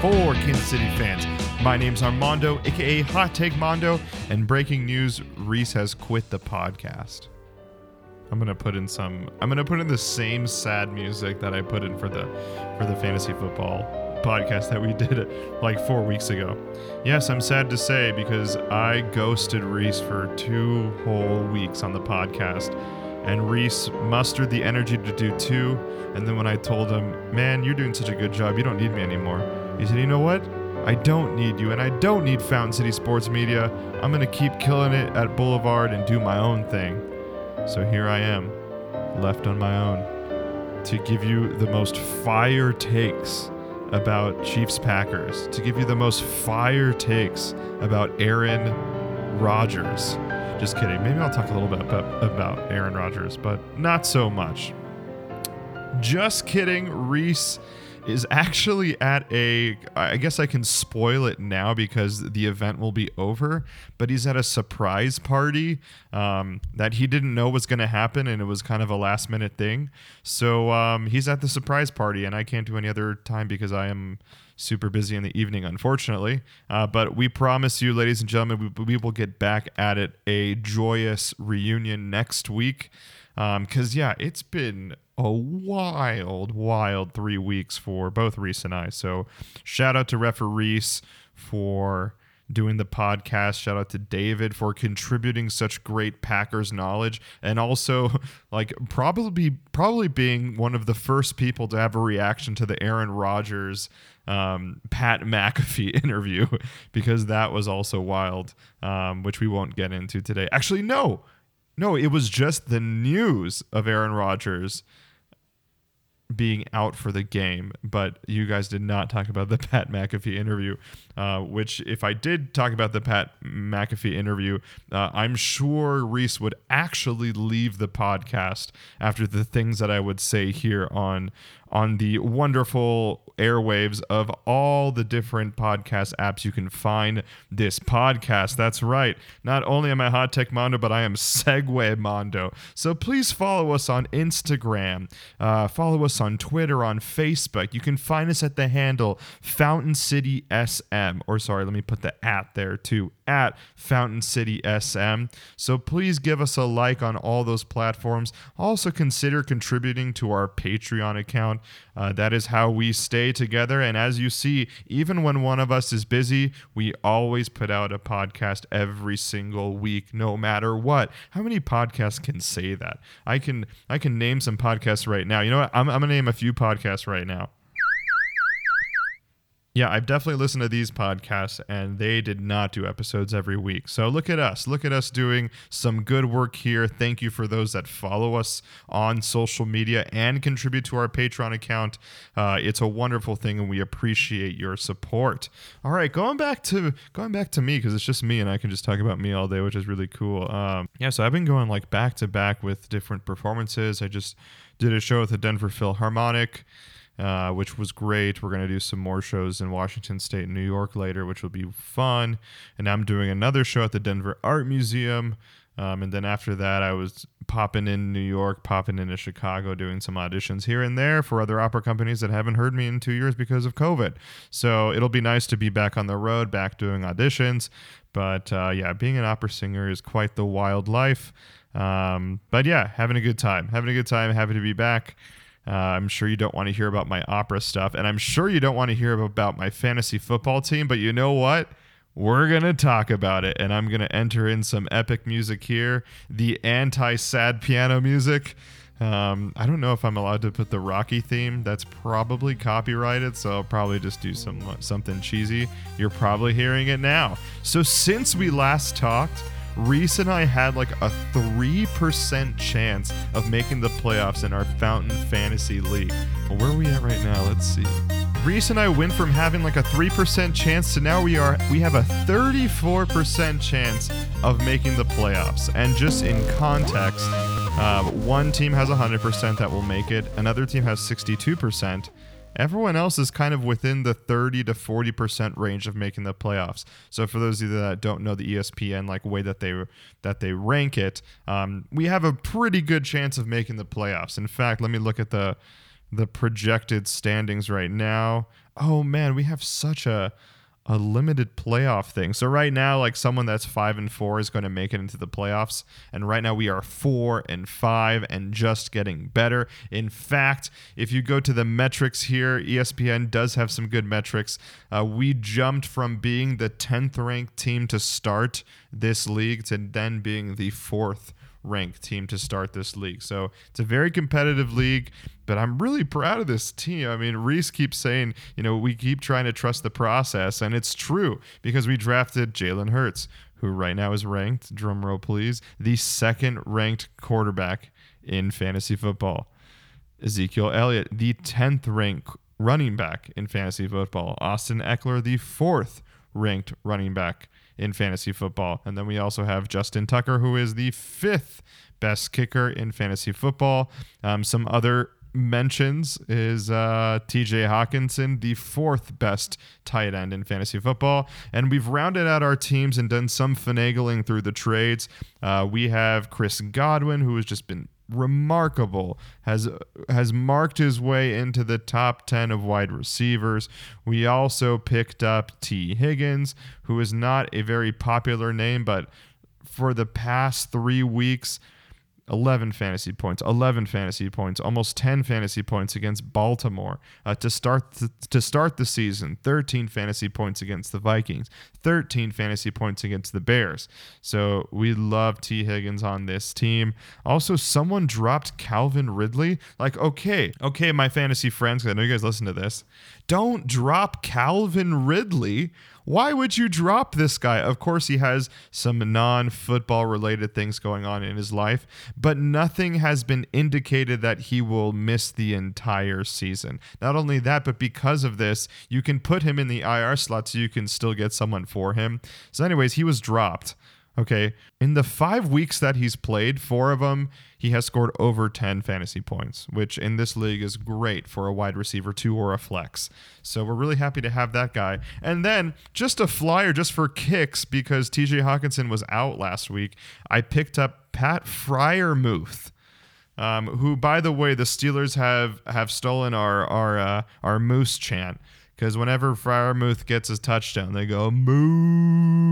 for Kansas City fans. My name's Armando, aka Hot Take Mondo, and breaking news: Reese has quit the podcast. I'm gonna put in some. I'm gonna put in the same sad music that I put in for the for the fantasy football podcast that we did like four weeks ago. Yes, I'm sad to say because I ghosted Reese for two whole weeks on the podcast, and Reese mustered the energy to do two. And then when I told him, "Man, you're doing such a good job. You don't need me anymore," he said, "You know what? I don't need you, and I don't need Fountain City Sports Media. I'm gonna keep killing it at Boulevard and do my own thing." So here I am, left on my own, to give you the most fire takes about Chiefs Packers, to give you the most fire takes about Aaron Rodgers. Just kidding. Maybe I'll talk a little bit about, about Aaron Rodgers, but not so much. Just kidding. Reese is actually at a I guess I can spoil it now because the event will be over, but he's at a surprise party um, that he didn't know was going to happen and it was kind of a last minute thing. So um, he's at the surprise party and I can't do any other time because I am super busy in the evening, unfortunately. Uh, but we promise you, ladies and gentlemen, we, we will get back at it a joyous reunion next week. Because, um, yeah, it's been a wild, wild three weeks for both Reese and I. So, shout out to referees for doing the podcast. Shout out to David for contributing such great Packers knowledge and also like probably probably being one of the first people to have a reaction to the Aaron Rodgers um, Pat McAfee interview because that was also wild, um, which we won't get into today. Actually, no, no, it was just the news of Aaron Rodgers being out for the game, but you guys did not talk about the Pat McAfee interview. Uh, which, if I did talk about the Pat McAfee interview, uh, I'm sure Reese would actually leave the podcast after the things that I would say here on on the wonderful airwaves of all the different podcast apps you can find this podcast. That's right. Not only am I Hot Take Mondo, but I am Segway Mondo. So please follow us on Instagram, uh, follow us on Twitter, on Facebook. You can find us at the handle Fountain City SM. Or sorry, let me put the at there too at Fountain City SM. So please give us a like on all those platforms. Also consider contributing to our Patreon account. Uh, that is how we stay together. And as you see, even when one of us is busy, we always put out a podcast every single week, no matter what. How many podcasts can say that? I can I can name some podcasts right now. You know what? I'm, I'm gonna name a few podcasts right now yeah, I've definitely listened to these podcasts and they did not do episodes every week. So look at us. Look at us doing some good work here. Thank you for those that follow us on social media and contribute to our Patreon account. Uh, it's a wonderful thing and we appreciate your support. All right, going back to going back to me because it's just me and I can just talk about me all day, which is really cool. Um, yeah, so I've been going like back to back with different performances. I just did a show at the Denver Philharmonic. Uh, which was great. We're going to do some more shows in Washington State and New York later, which will be fun. And I'm doing another show at the Denver Art Museum. Um, and then after that, I was popping in New York, popping into Chicago, doing some auditions here and there for other opera companies that haven't heard me in two years because of COVID. So it'll be nice to be back on the road, back doing auditions. But uh, yeah, being an opera singer is quite the wild life. Um, but yeah, having a good time, having a good time, happy to be back. Uh, I'm sure you don't want to hear about my opera stuff, and I'm sure you don't want to hear about my fantasy football team, but you know what? We're going to talk about it, and I'm going to enter in some epic music here the anti sad piano music. Um, I don't know if I'm allowed to put the Rocky theme. That's probably copyrighted, so I'll probably just do some something cheesy. You're probably hearing it now. So since we last talked, Reese and I had like a 3% chance of making the playoffs in our Fountain Fantasy League. Well, where are we at right now? Let's see. Reese and I went from having like a 3% chance to now we are we have a 34% chance of making the playoffs. And just in context, uh, one team has 100% that will make it, another team has 62%, Everyone else is kind of within the 30 to 40% range of making the playoffs. So for those of you that don't know the ESPN like way that they that they rank it, um, we have a pretty good chance of making the playoffs. In fact, let me look at the the projected standings right now. oh man, we have such a a limited playoff thing. So right now, like someone that's five and four is going to make it into the playoffs, and right now we are four and five and just getting better. In fact, if you go to the metrics here, ESPN does have some good metrics. Uh, we jumped from being the tenth ranked team to start this league to then being the fourth ranked team to start this league. So it's a very competitive league, but I'm really proud of this team. I mean, Reese keeps saying, you know, we keep trying to trust the process, and it's true because we drafted Jalen Hurts, who right now is ranked, drum roll please, the second ranked quarterback in fantasy football. Ezekiel Elliott, the 10th ranked running back in fantasy football. Austin Ekeler, the fourth ranked running back in fantasy football. And then we also have Justin Tucker, who is the fifth best kicker in fantasy football. Um, some other mentions is uh, TJ Hockenson, the fourth best tight end in fantasy football. And we've rounded out our teams and done some finagling through the trades. Uh, we have Chris Godwin, who has just been remarkable has has marked his way into the top 10 of wide receivers. We also picked up Tee Higgins, who is not a very popular name but for the past 3 weeks 11 fantasy points, 11 fantasy points, almost 10 fantasy points against Baltimore uh, to start th- to start the season. 13 fantasy points against the Vikings, 13 fantasy points against the Bears. So we love Tee Higgins on this team. Also, someone dropped Calvin Ridley. Like, okay, okay, my fantasy friends, I know you guys listen to this. Don't drop Calvin Ridley why would you drop this guy? Of course, he has some non football related things going on in his life, but nothing has been indicated that he will miss the entire season. Not only that, but because of this, you can put him in the IR slot so you can still get someone for him. So, anyways, he was dropped. Okay. In the five weeks that he's played, four of them, he has scored over 10 fantasy points, which in this league is great for a wide receiver, two or a flex. So we're really happy to have that guy. And then just a flyer just for kicks because TJ Hockenson was out last week. I picked up Pat Freiermuth. Um, who, by the way, the Steelers have have stolen our our uh, our moose chant because whenever Freiermuth gets his touchdown, they go moose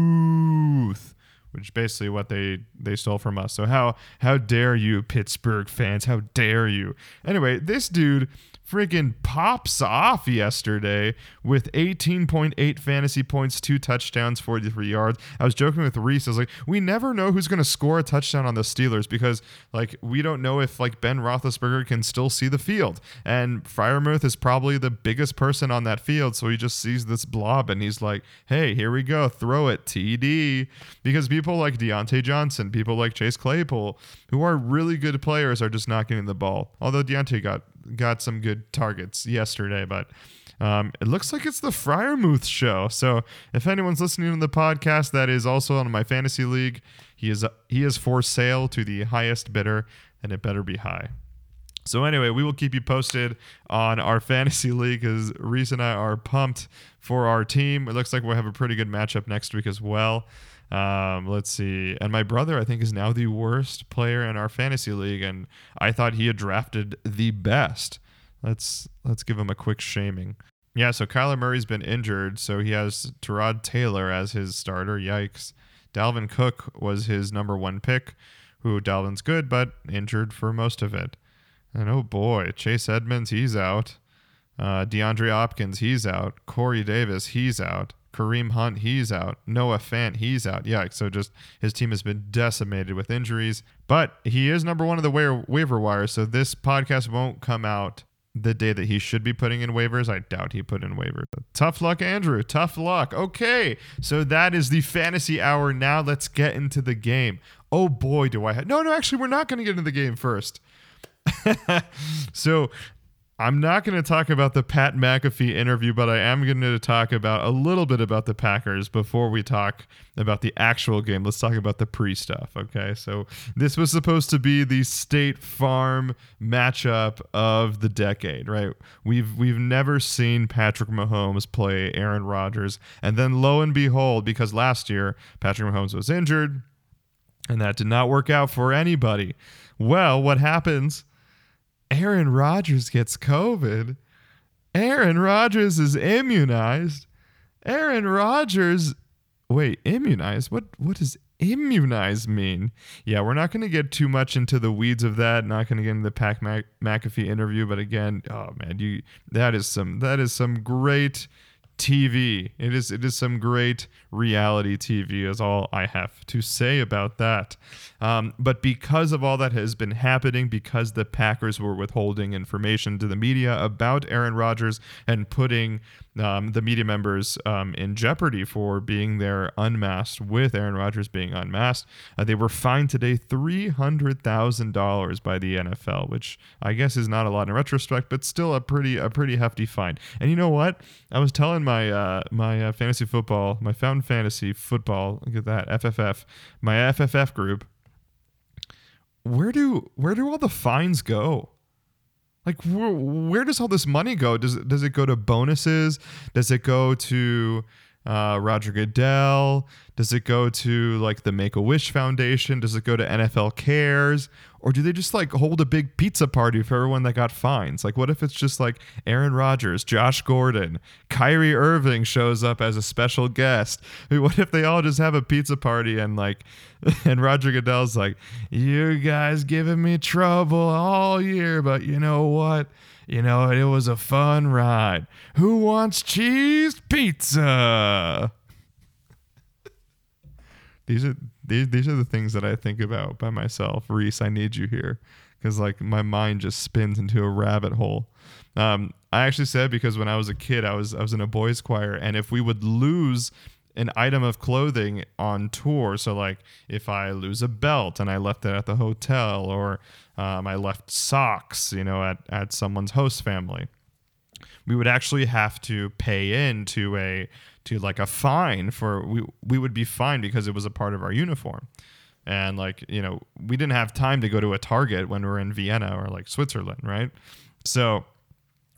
which is basically what they they stole from us. So how how dare you Pittsburgh fans? How dare you? Anyway, this dude freaking pops off yesterday with 18.8 fantasy points, two touchdowns, 43 yards. I was joking with Reese. I was like, we never know who's going to score a touchdown on the Steelers because, like, we don't know if, like, Ben Roethlisberger can still see the field. And Freiermuth is probably the biggest person on that field. So he just sees this blob and he's like, hey, here we go. Throw it, TD. Because people like Diontae Johnson, people like Chase Claypool, who are really good players, are just not getting the ball. Although Diontae got got some good targets yesterday, but um, it looks like it's the Freiermuth show. So if anyone's listening to the podcast that is also on my fantasy league, he is he is for sale to the highest bidder, and it better be high. So anyway, we will keep you posted on our fantasy league because Reese and I are pumped for our team. It looks like we'll have a pretty good matchup next week as well. Um, let's see. And my brother, I think, is now the worst player in our fantasy league, and I thought he had drafted the best. Let's let's give him a quick shaming. Yeah, so Kyler Murray's been injured, so he has Tyrod Taylor as his starter. Yikes. Dalvin Cook was his number one pick, who Dalvin's good, but injured for most of it. And oh boy, Chase Edmonds, he's out. Uh, DeAndre Hopkins, he's out. Corey Davis, he's out. Kareem Hunt, he's out. Noah Fant, he's out. Yeah, so just his team has been decimated with injuries. But he is number one of the wa- waiver wire, so this podcast won't come out the day that he should be putting in waivers. I doubt he put in waivers. Tough luck, Andrew. Tough luck. Okay, so that is the fantasy hour. Now let's get into the game. Oh boy, do I have. No, no, actually, we're not going to get into the game first. so I'm not going to talk about the Pat McAfee interview, but I am going to talk about a little bit about the Packers before we talk about the actual game. Let's talk about the pre stuff, okay? So, this was supposed to be the State Farm matchup of the decade, right? We've we've never seen Patrick Mahomes play Aaron Rodgers, and then lo and behold, because last year Patrick Mahomes was injured, and that did not work out for anybody. Well, what happens? Aaron Rodgers gets COVID Aaron Rodgers is immunized. Aaron Rodgers. Wait, immunized? What? What does immunized mean? Yeah, we're not going to get too much into the weeds of that. Not going to get into the Pat Mac- McAfee interview, but again, oh man, you that is some that is some great TV. It is it is some great reality TV. Is all I have to say about that. Um, but because of all that has been happening, because the Packers were withholding information to the media about Aaron Rodgers and putting um, the media members um, in jeopardy for being there unmasked with Aaron Rodgers being unmasked. Uh, they were fined today $300,000 by the NFL, which I guess is not a lot in retrospect, but still a pretty a pretty hefty fine. And you know what? I was telling my uh, my uh, fantasy football, my found fantasy football, look at that FFF, my FFF group. Where do where do all the fines go? Like where, where does all this money go? Does it does it go to bonuses? Does it go to uh, Roger Goodell? Does it go to like the Make a Wish Foundation? Does it go to NFL Cares? Or do they just like hold a big pizza party for everyone that got fines? Like, what if it's just like Aaron Rodgers, Josh Gordon, Kyrie Irving shows up as a special guest? What if they all just have a pizza party and like, and Roger Goodell's like, you guys giving me trouble all year, but you know what? You know, it was a fun ride. Who wants cheese pizza? these are these, these are the things that I think about by myself. Reese, I need you here because like my mind just spins into a rabbit hole. Um, I actually said because when I was a kid, I was I was in a boys choir, and if we would lose an item of clothing on tour, so like if I lose a belt and I left it at the hotel, or um, I left socks, you know, at at someone's host family, we would actually have to pay into a to like a fine for we we would be fined because it was a part of our uniform. And like you know we didn't have time to go to a target when we were in vienna or like switzerland right? So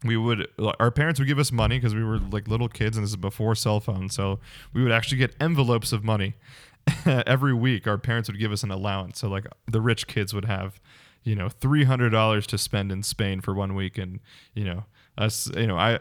we would our parents would give us money because we were like little kids and this is before cell phones. So we would actually get envelopes of money every week. Our parents would give us an allowance. So like the rich kids would have you know $300 to spend in spain for one week and you know us you know i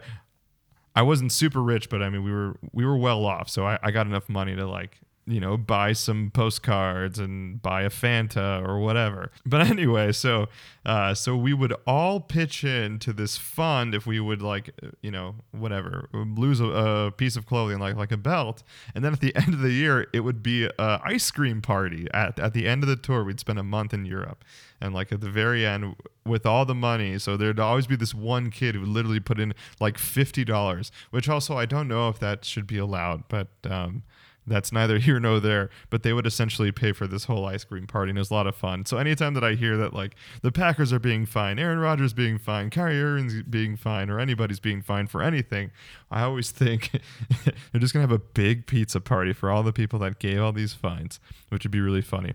I wasn't super rich, but I mean we were we were well off, so I, I got enough money to like you know buy some postcards and buy a Fanta or whatever. But anyway, so uh, so we would all pitch in to this fund if we would like you know whatever lose a, a piece of clothing like like a belt, and then at the end of the year it would be a ice cream party at at the end of the tour. We'd spend a month in Europe and like at the very end with all the money so there'd always be this one kid who would literally put in like $50 which also i don't know if that should be allowed but um, that's neither here nor there. But they would essentially pay for this whole ice cream party and it was a lot of fun. So anytime that i hear that like the packers are being fined aaron rodgers being fined Kyrie Irving's being fined or anybody's being fined for anything i always think they're just going to have a big pizza party for all the people that gave all these fines which would be really funny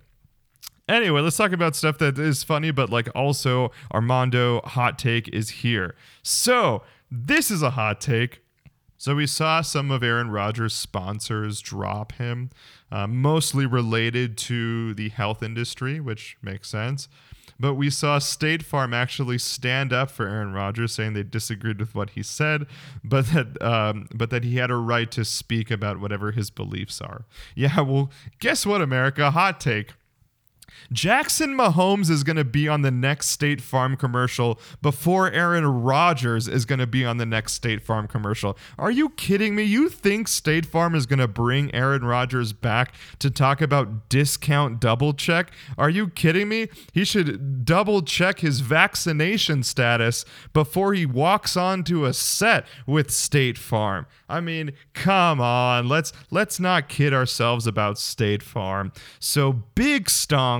Anyway, let's talk about stuff that is funny, but like also Armando hot take is here. So, this is a hot take. So, we saw some of Aaron Rodgers' sponsors drop him, uh, mostly related to the health industry, which makes sense. But we saw State Farm actually stand up for Aaron Rodgers, saying they disagreed with what he said, but that um, but that he had a right to speak about whatever his beliefs are. Yeah, well, guess what, America? Hot take. Jackson Mahomes is going to be on the next State Farm commercial before Aaron Rodgers is going to be on the next State Farm commercial. Are you kidding me? You think State Farm is going to bring Aaron Rodgers back to talk about discount double check? Are you kidding me? He should double check his vaccination status before he walks onto a set with State Farm. I mean, come on. Let's let's not kid ourselves about State Farm. So big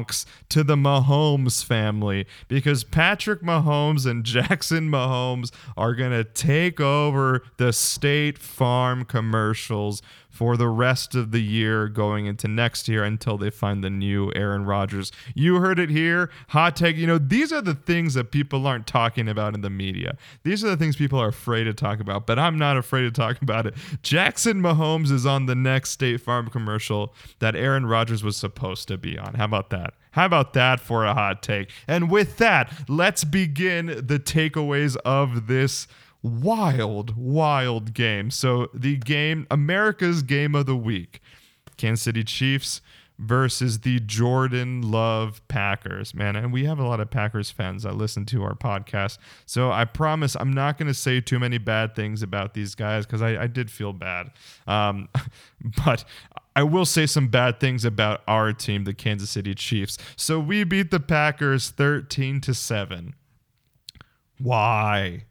stonks to the Mahomes family because Patrick Mahomes and Jackson Mahomes are going to take over the State Farm commercials for the rest of the year going into next year until they find the new Aaron Rodgers. You heard it here. Hot take. You know, these are the things that people aren't talking about in the media. These are the things people are afraid to talk about, but I'm not afraid to talk about it. Jackson Mahomes is on the next State Farm commercial that Aaron Rodgers was supposed to be on. How about that? How about that for a hot take? And with that, let's begin the takeaways of this wild, wild game. So the game, America's game of the week, Kansas City Chiefs versus the Jordan Love Packers, man. And we have a lot of Packers fans that listen to our podcast. So I promise I'm not going to say too many bad things about these guys because I, I, did feel bad. Um, but I will say some bad things about our team, the Kansas City Chiefs. So we beat the Packers 13 to 7. Why?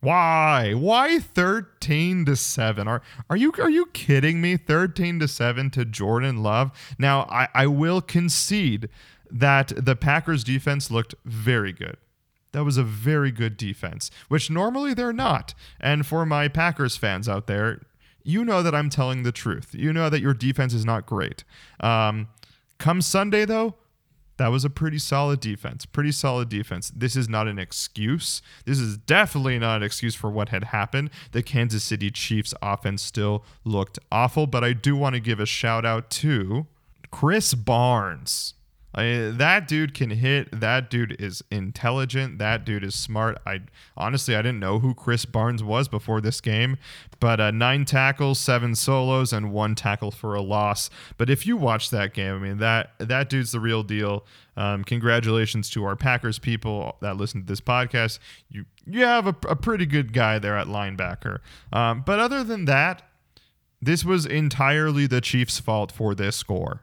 Why? Why 13 to 7? Are are you are you kidding me? 13 to 7 to Jordan Love. Now, I, I will concede that the Packers defense looked very good. That was a very good defense, which normally they're not. And for my Packers fans out there, you know that I'm telling the truth. You know that your defense is not great. Um, come Sunday, though, that was a pretty solid defense. Pretty solid defense. This is not an excuse. This is definitely not an excuse for what had happened. The Kansas City Chiefs offense still looked awful, but I do want to give a shout out to Krys Barnes. I, that dude can hit. That dude is intelligent. That dude is smart. I honestly I didn't know who Krys Barnes was before this game, but uh, nine tackles, seven solos, and one tackle for a loss. But if you watch that game, I mean that that dude's the real deal. Um, congratulations to our Packers people that listen to this podcast. You you have a, a pretty good guy there at linebacker. Um, but other than that, this was entirely the Chiefs' fault for this score.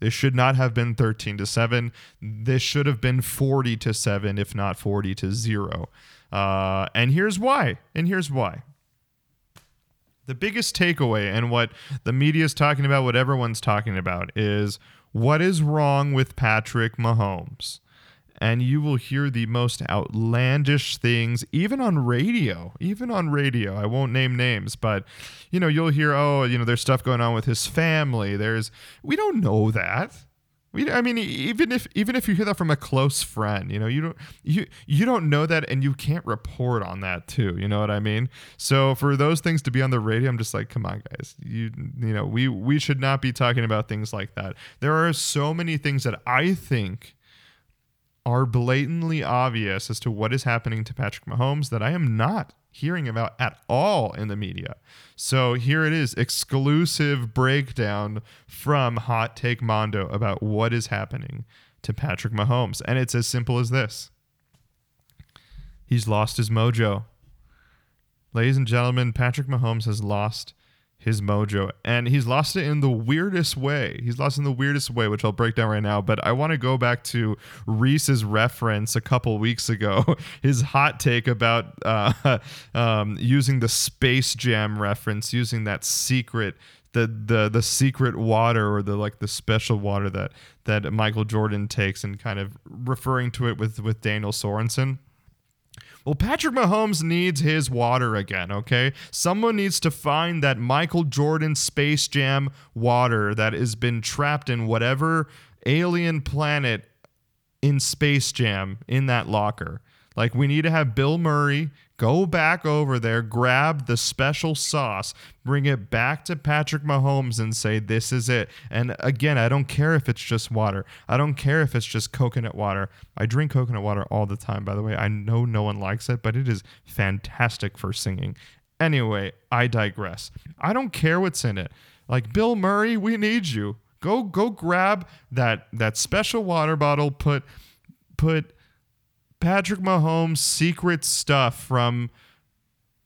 This should not have been 13 to 7. This should have been 40 to 7, if not 40 to 0. Uh, and here's why. And here's why. The biggest takeaway and what the media is talking about, what everyone's talking about, is what is wrong with Patrick Mahomes? And you will hear the most outlandish things, even on radio. Even on radio. I won't name names, but you know, you'll hear, oh, you know, there's stuff going on with his family. There's we don't know that. We, I mean, even if even if you hear that from a close friend, you know, you don't you you don't know that, and you can't report on that too. You know what I mean? So for those things to be on the radio, I'm just like, come on, guys, you you know, we we should not be talking about things like that. There are so many things that I think are blatantly obvious as to what is happening to Patrick Mahomes that I am not hearing about at all in the media. So here it is exclusive breakdown from Hot Take Mondo about what is happening to Patrick Mahomes. And it's as simple as this He's lost his mojo. Ladies and gentlemen, Patrick Mahomes has lost his mojo and he's lost it in the weirdest way. He's lost in the weirdest way which i'll break down right now but i want to go back to reese's reference a couple weeks ago his hot take about uh, um, using the space jam reference using that secret the the the secret water or the like the special water that that michael jordan takes and kind of referring to it with with daniel sorensen well, Patrick Mahomes needs his water again, okay? Someone needs to find that Michael Jordan Space Jam water that has been trapped in whatever alien planet in Space Jam in that locker. Like, we need to have Bill Murray Go back over there, grab the special sauce, bring it back to Patrick Mahomes and say, This is it. And again, I don't care if it's just water. I don't care if it's just coconut water. I drink coconut water all the time, by the way. I know no one likes it, but it is fantastic for singing. Anyway, I digress. I don't care what's in it. Like Bill Murray, we need you. Go go grab that that special water bottle, put put Patrick Mahomes' secret stuff from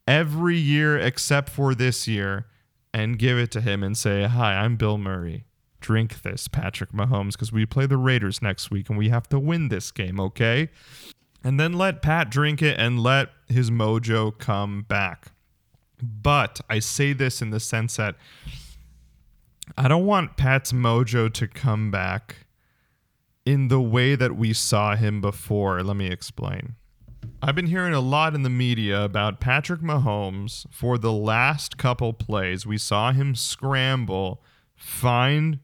every year except for this year and give it to him and say, Hi, I'm Bill Murray. Drink this, Patrick Mahomes, because we play the Raiders next week and we have to win this game, okay? And then let Pat drink it and let his mojo come back. But I say this in the sense that I don't want Pat's mojo to come back in the way that we saw him before. Let me explain. I've been hearing a lot in the media about Patrick Mahomes for the last couple plays. We saw him scramble, find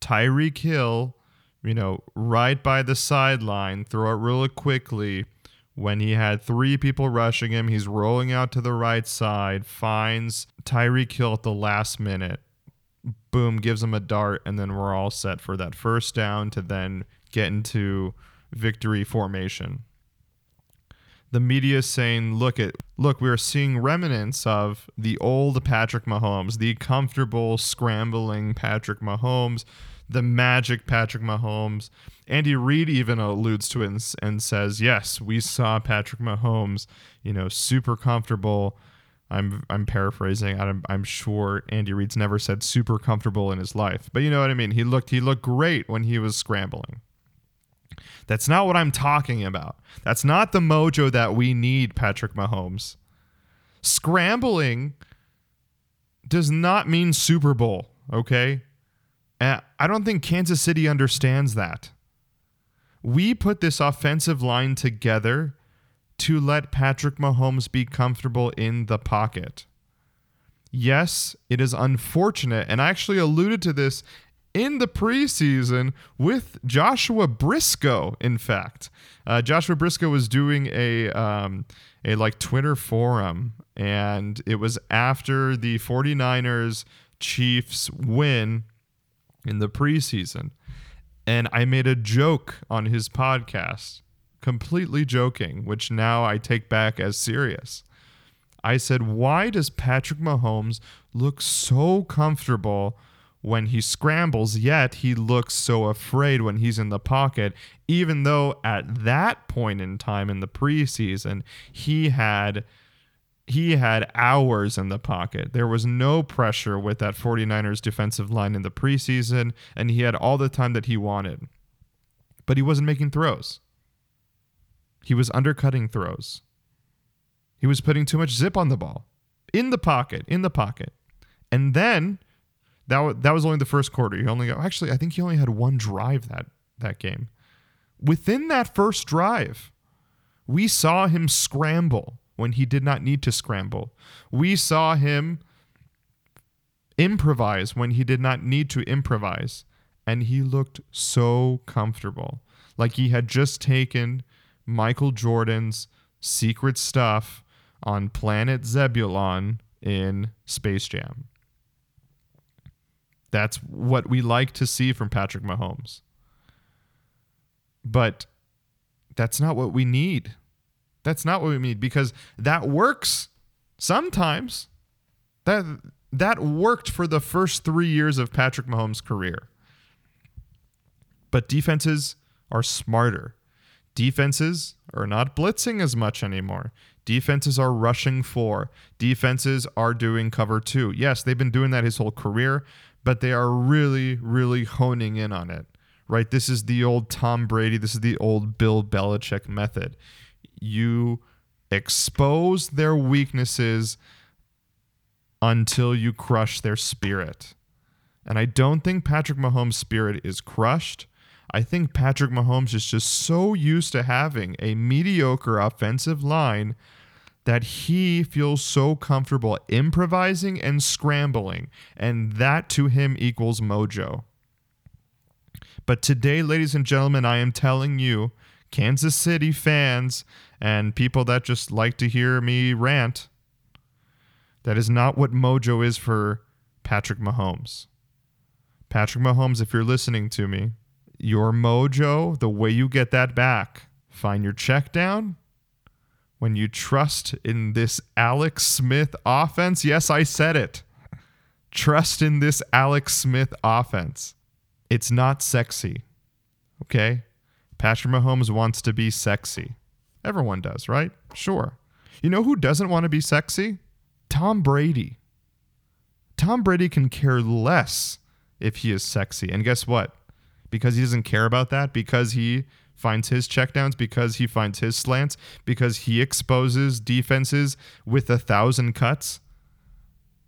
Tyreek Hill, you know, right by the sideline, throw it really quickly. When he had three people rushing him, he's rolling out to the right side, finds Tyreek Hill at the last minute. Boom, gives him a dart, and then we're all set for that first down to then get into victory formation. the media is saying, look at look, we're seeing remnants of the old Patrick Mahomes, the comfortable scrambling Patrick Mahomes, the magic Patrick Mahomes. Andy Reid even alludes to it and, and says, "Yes, we saw Patrick Mahomes, you know, super comfortable." I'm I'm paraphrasing. I'm I'm sure Andy Reid's never said super comfortable in his life, but you know what I mean. He looked he looked great when he was scrambling. That's not what I'm talking about. That's not the mojo that we need, Patrick Mahomes. Scrambling does not mean Super Bowl, okay? And I don't think Kansas City understands that. We put this offensive line together to let Patrick Mahomes be comfortable in the pocket. Yes, it is unfortunate, and I actually alluded to this in the preseason with Joshua Brisco. In fact, uh, Joshua Brisco was doing a um, a like Twitter forum, and it was after the 49ers Chiefs win in the preseason, and I made a joke on his podcast, completely joking, which now I take back as serious. I said, "Why does Patrick Mahomes look so comfortable?" When he scrambles, yet he looks so afraid when he's in the pocket, even though at that point in time in the preseason, he had he had hours in the pocket. There was no pressure with that 49ers defensive line in the preseason, and he had all the time that he wanted. But he wasn't making throws. He was undercutting throws. He was putting too much zip on the ball. In the pocket, in the pocket. And then that was, that was only the first quarter. He only got, actually I think he only had one drive that that game. Within that first drive, we saw him scramble when he did not need to scramble. We saw him improvise when he did not need to improvise, and he looked so comfortable. Like he had just taken Michael Jordan's secret stuff on planet Zebulon in Space Jam. That's what we like to see from Patrick Mahomes. But that's not what we need. That's not what we need because that works sometimes. That that worked for the first 3 years of Patrick Mahomes' career. But defenses are smarter. Defenses are not blitzing as much anymore. Defenses are rushing four. Defenses are doing cover two. Yes, they've been doing that his whole career, but they are really, really honing in on it, right? This is the old Tom Brady, this is the old Bill Belichick method. You expose their weaknesses until you crush their spirit. And I don't think Patrick Mahomes' spirit is crushed. I think Patrick Mahomes is just so used to having a mediocre offensive line that he feels so comfortable improvising and scrambling, and that to him equals mojo. But today, ladies and gentlemen, I am telling you, Kansas City fans and people that just like to hear me rant, that is not what mojo is for Patrick Mahomes. Patrick Mahomes, if you're listening to me, your mojo, the way you get that back, find your check down, when you trust in this Alex Smith offense. Yes, I said it. Trust in this Alex Smith offense. It's not sexy. Okay? Patrick Mahomes wants to be sexy. Everyone does, right? Sure. You know who doesn't want to be sexy? Tom Brady. Tom Brady can care less if he is sexy. And guess what? Because he doesn't care about that, because he finds his checkdowns, because he finds his slants, because he exposes defenses with a thousand cuts,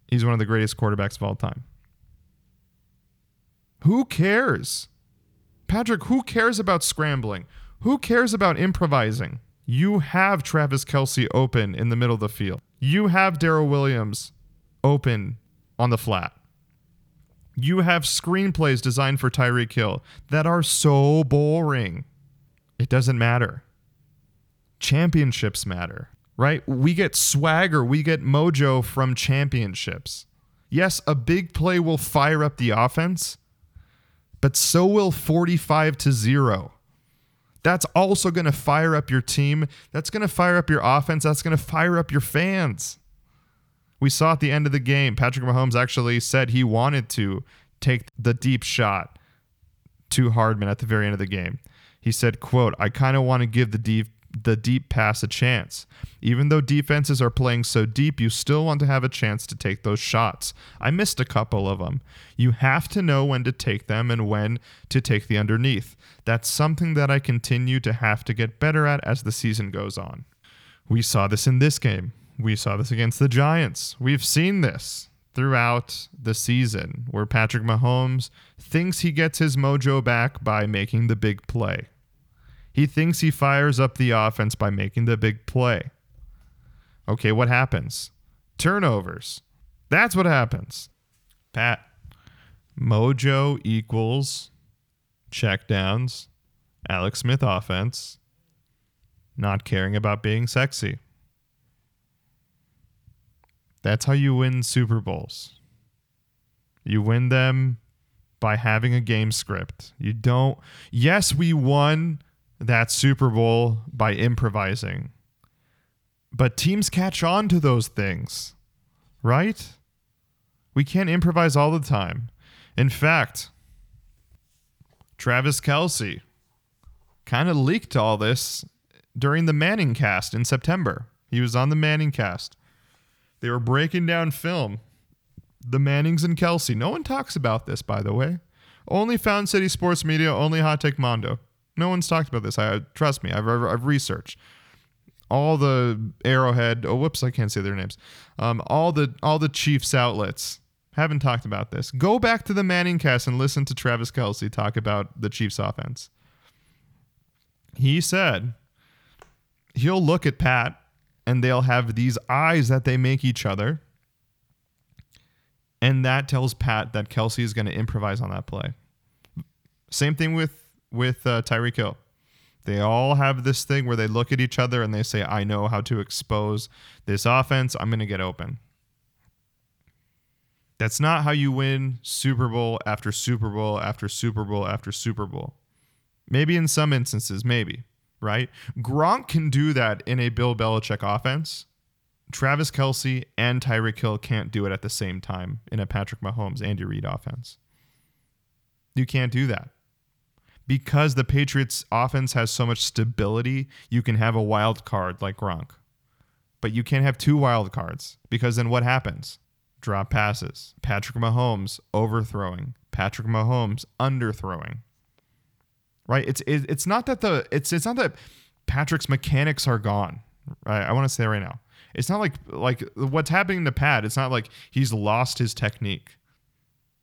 he's one of the greatest quarterbacks of all time. Who cares? Patrick, who cares about scrambling? Who cares about improvising? You have Travis Kelce open in the middle of the field. You have Darrel Williams open on the flat. You have screenplays designed for Tyreek Hill that are so boring. It doesn't matter. Championships matter, right? We get swagger, we get mojo from championships. Yes, a big play will fire up the offense, but so will 45 to 0. That's also going to fire up your team. That's going to fire up your offense. That's going to fire up your fans. We saw at the end of the game, Patrick Mahomes actually said he wanted to take the deep shot to Hardman at the very end of the game. He said, quote, I kind of want to give the deep the deep pass a chance. Even though defenses are playing so deep, you still want to have a chance to take those shots. I missed a couple of them. You have to know when to take them and when to take the underneath. That's something that I continue to have to get better at as the season goes on. We saw this in this game. We saw this against the Giants. We've seen this throughout the season where Patrick Mahomes thinks he gets his mojo back by making the big play. He thinks he fires up the offense by making the big play. Okay, what happens? Turnovers. That's what happens. Pat, mojo equals checkdowns, Alex Smith offense, not caring about being sexy. That's how you win Super Bowls. You win them by having a game script. You don't. Yes, we won that Super Bowl by improvising, but teams catch on to those things, right? We can't improvise all the time. In fact, Travis Kelce kind of leaked all this during the Manning cast in September. He was on the Manning cast. They were breaking down film. The Mannings and Kelce. No one talks about this, by the way. Only Found City Sports Media, only Hot Take Mondo. No one's talked about this. I trust me. I've, I've, researched all the Arrowhead. Oh, whoops! I can't say their names. Um, all the all the Chiefs outlets haven't talked about this. Go back to the Manning cast and listen to Travis Kelce talk about the Chiefs offense. He said he'll look at Pat and they'll have these eyes that they make each other. And that tells Pat that Kelce is going to improvise on that play. Same thing with with uh, Tyreek Hill. They all have this thing where they look at each other and they say, "I know how to expose this offense. I'm going to get open." That's not how you win Super Bowl after Super Bowl after Super Bowl after Super Bowl. Maybe in some instances, maybe right? Gronk can do that in a Bill Belichick offense. Travis Kelce and Tyreek Hill can't do it at the same time in a Patrick Mahomes, Andy Reid offense. You can't do that. Because the Patriots offense has so much stability, you can have a wild card like Gronk. But you can't have two wild cards because then what happens? Drop passes. Patrick Mahomes overthrowing. Patrick Mahomes underthrowing right? It's it, it's not that the it's it's not that Patrick's mechanics are gone. Right? I want to say right now. It's not like like what's happening to Pat. It's not like he's lost his technique.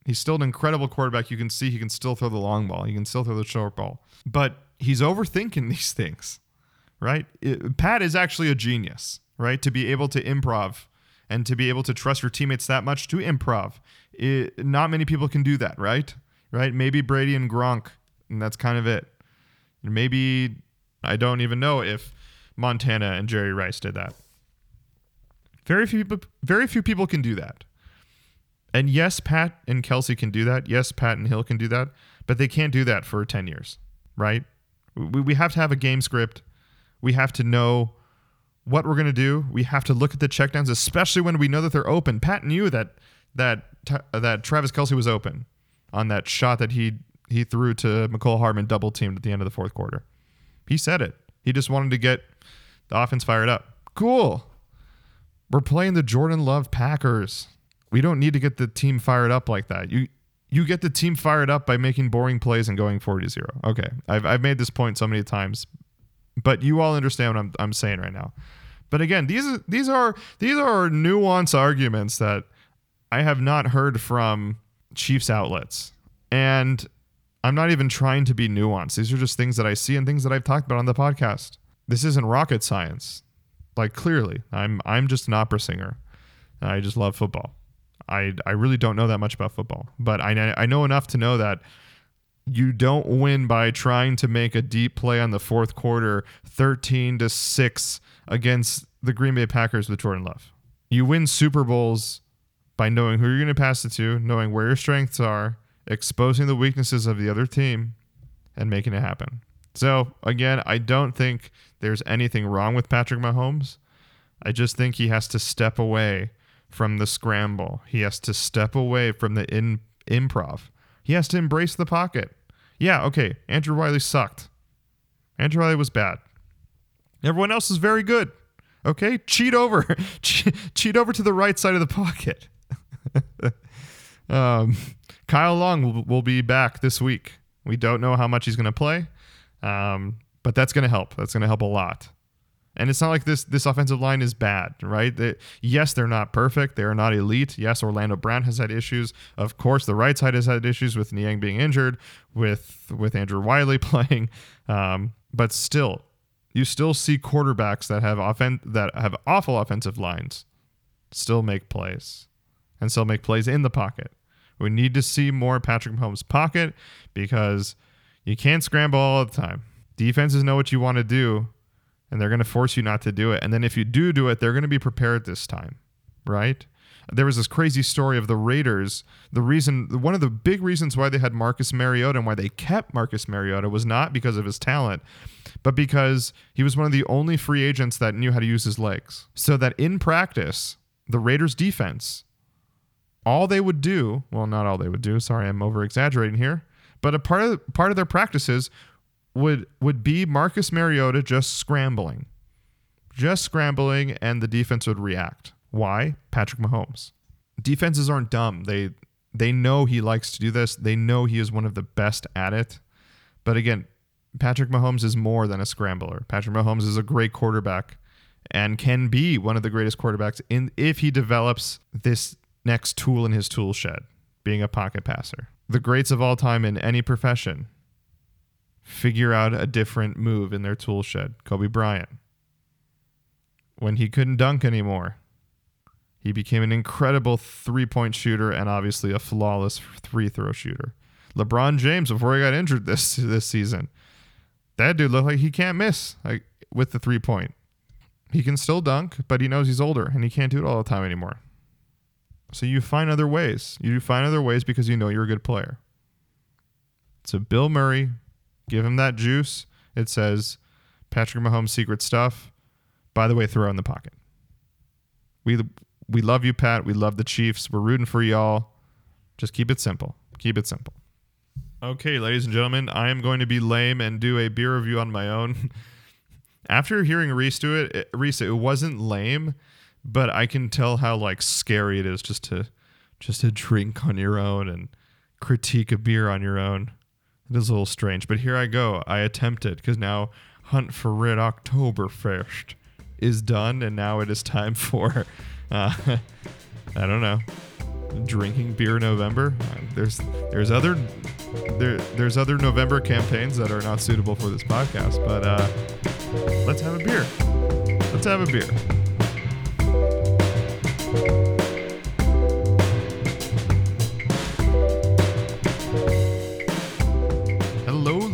He's still an incredible quarterback. You can see he can still throw the long ball. He can still throw the short ball. But he's overthinking these things, right? It, Pat is actually a genius, right? To be able to improv and to be able to trust your teammates that much to improv. It, not many people can do that, right? Right? Maybe Brady and Gronk and that's kind of it. Maybe I don't even know if Montana and Jerry Rice did that. Very few people, very few people can do that. And yes, Pat and Kelce can do that. Yes, Pat and Hill can do that, but they can't do that for 10 years, right? We, we have to have a game script. We have to know what we're going to do. We have to look at the checkdowns, especially when we know that they're open. Pat knew that that uh, that Travis Kelce was open on that shot that he he threw to Mecole Hardman double teamed at the end of the fourth quarter. He said it. He just wanted to get the offense fired up. Cool. We're playing the Jordan Love Packers. We don't need to get the team fired up like that. You you get the team fired up by making boring plays and going 40 0. Okay. I've, I've made this point so many times, but you all understand what I'm, I'm saying right now. But again, these are these are these are nuance arguments that I have not heard from Chiefs outlets. And I'm not even trying to be nuanced. These are just things that I see and things that I've talked about on the podcast. This isn't rocket science. Like clearly, I'm I'm just an opera singer. I just love football. I I really don't know that much about football, but I I know enough to know that you don't win by trying to make a deep play on the fourth quarter, 13 to 6 against the Green Bay Packers with Jordan Love. You win Super Bowls by knowing who you're going to pass it to, knowing where your strengths are, exposing the weaknesses of the other team and making it happen. So again, I don't think there's anything wrong with Patrick Mahomes. I just think he has to step away from the scramble. He has to step away from the in, improv. He has to embrace the pocket. Yeah, okay, Andrew Wylie sucked. Andrew Wylie was bad. Everyone else is very good. Okay, cheat over, cheat over to the right side of the pocket. um, Kyle Long will, will, be back this week. We don't know how much he's going to play, um, but that's going to help. That's going to help a lot. And it's not like this this offensive line is bad, right? They, yes, they're not perfect. They are not elite. Yes, Orlando Brown has had issues. Of course, the right side has had issues with Niang being injured, with with Andrew Wylie playing. Um, but still, you still see quarterbacks that have offen- that have awful offensive lines still make plays and still make plays in the pocket. We need to see more Patrick Mahomes pocket because you can't scramble all the time. Defenses know what you want to do and they're going to force you not to do it. And then if you do do it, they're going to be prepared this time, right? There was this crazy story of the Raiders. The reason, one of the big reasons why they had Marcus Mariota and why they kept Marcus Mariota was not because of his talent, but because he was one of the only free agents that knew how to use his legs. So that in practice, the Raiders defense, all they would do, well, not all they would do, sorry, I'm over exaggerating here, but a part of part of their practices would would be Marcus Mariota just scrambling. Just scrambling and the defense would react. Why? Patrick Mahomes. Defenses aren't dumb. They they know he likes to do this. They know he is one of the best at it. But again, Patrick Mahomes is more than a scrambler. Patrick Mahomes is a great quarterback and can be one of the greatest quarterbacks in if he develops this next tool in his tool shed, being a pocket passer. The greats of all time in any profession figure out a different move in their tool shed. Kobe Bryant. When he couldn't dunk anymore, he became an incredible three point shooter and obviously a flawless three throw shooter. LeBron James, before he got injured this this season, that dude looked like he can't miss like with the three point. He can still dunk, but he knows he's older and he can't do it all the time anymore. So you find other ways. You find other ways because you know you're a good player. So Bill Murray Give him that juice. It says Patrick Mahomes secret stuff. By the way, throw in the pocket. We we love you, Pat. We love the Chiefs. We're rooting for y'all. Just keep it simple. Keep it simple. Okay, ladies and gentlemen, I am going to be lame and do a beer review on my own. After hearing Reese do it, it, Reese, it wasn't lame, but I can tell how like scary it is just to just to drink on your own and critique a beer on your own. It is a little strange, but here I go. I attempt it because now Hunt for Red Oktoberfest is done, and now it is time for, uh, I don't know, drinking beer November. There's there's other there there's other November campaigns that are not suitable for this podcast, but uh, let's have a beer. Let's have a beer.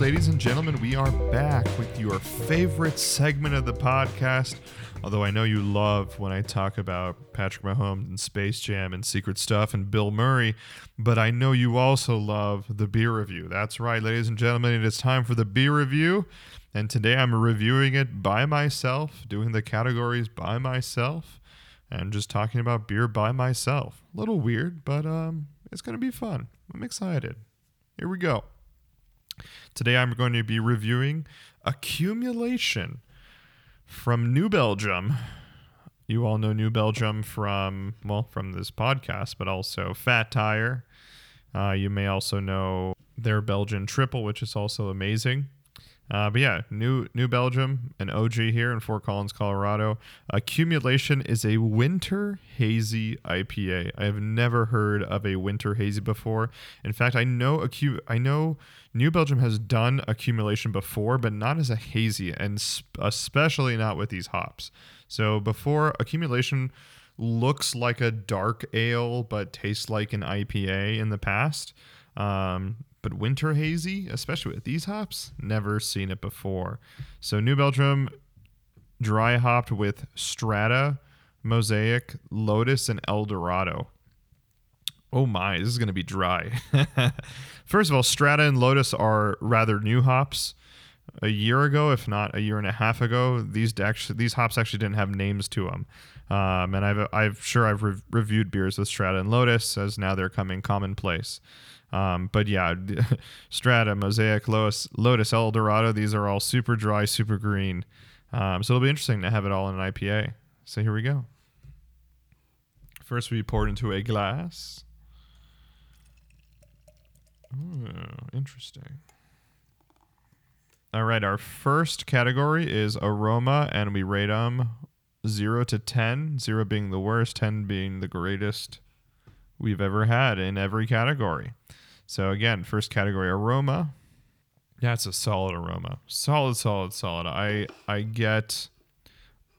Ladies and gentlemen, we are back with your favorite segment of the podcast. Although I know you love when I talk about Patrick Mahomes and Space Jam and Secret Stuff and Bill Murray, but I know you also love the beer review. That's right, ladies and gentlemen, it is time for the beer review. And today I'm reviewing it by myself, doing the categories by myself, and just talking about beer by myself. A little weird, but um, it's going to be fun. I'm excited. Here we go. Today I'm going to be reviewing Accumulation from New Belgium. You all know New Belgium from, well, from this podcast, but also Fat Tire. Uh, you may also know their Belgian triple, which is also amazing. Uh, but yeah, New New Belgium, an OG here in Fort Collins, Colorado. Accumulation is a winter hazy IPA. I have never heard of a winter hazy before. In fact, I know acu- I know New Belgium has done accumulation before, but not as a hazy, and especially not with these hops. So before accumulation looks like a dark ale, but tastes like an IPA in the past. Um, but winter hazy, especially with these hops, never seen it before. So New Belgium dry hopped with Strata, Mosaic, Lotus, and Eldorado. Oh my, this is going to be dry. First of all, Strata and Lotus are rather new hops. a year ago, if not a year and a half ago, these actually these hops actually didn't have names to them. Um, and I've I've sure I've re- reviewed beers with Strata and Lotus as now they're coming commonplace. Um, but yeah, Strata, Mosaic, Lotus, Lotus, El Dorado, these are all super dry, super green. Um, so it'll be interesting to have it all in an IPA. So here we go. First, we pour it into a glass. Ooh, interesting. All right, our first category is aroma, and we rate them 0 to 10, 0 being the worst, 10 being the greatest we've ever had in every category. So, again, first category aroma. That's a solid aroma. Solid, solid, solid. I I get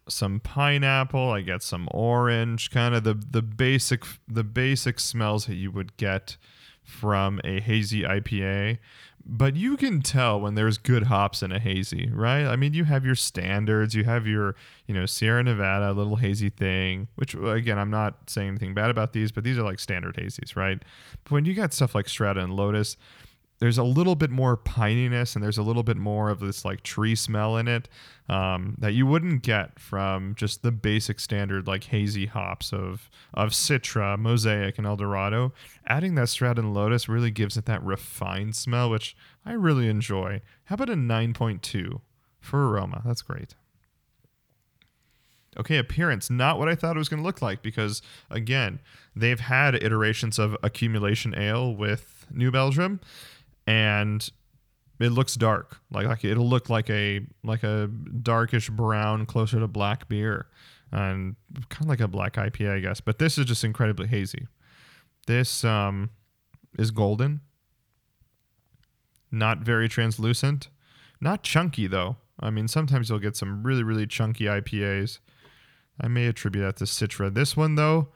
some pineapple, I get some orange, kind of the the basic the basic smells that you would get from a hazy IPA. But you can tell when there's good hops in a hazy, right? I mean, you have your standards, you have your, you know, Sierra Nevada little hazy thing, which again, I'm not saying anything bad about these, but these are like standard hazies, right? But when you got stuff like Strata and Lotus, there's a little bit more pininess and there's a little bit more of this like tree smell in it um, that you wouldn't get from just the basic standard like hazy hops of of Citra, Mosaic, and Eldorado. Adding that Strata and Lotus really gives it that refined smell, which I really enjoy. How about a 9.2 for aroma? That's great. Okay, appearance, not what I thought it was going to look like because, again, they've had iterations of accumulation ale with New Belgium and it looks dark. Like like it'll look like a like a darkish brown closer to black beer and kind of like a black IPA I guess. But this is just incredibly hazy. This um is golden. Not very translucent. Not chunky though. I mean sometimes you'll get some really really chunky IPAs I may attribute that to Citra. This one though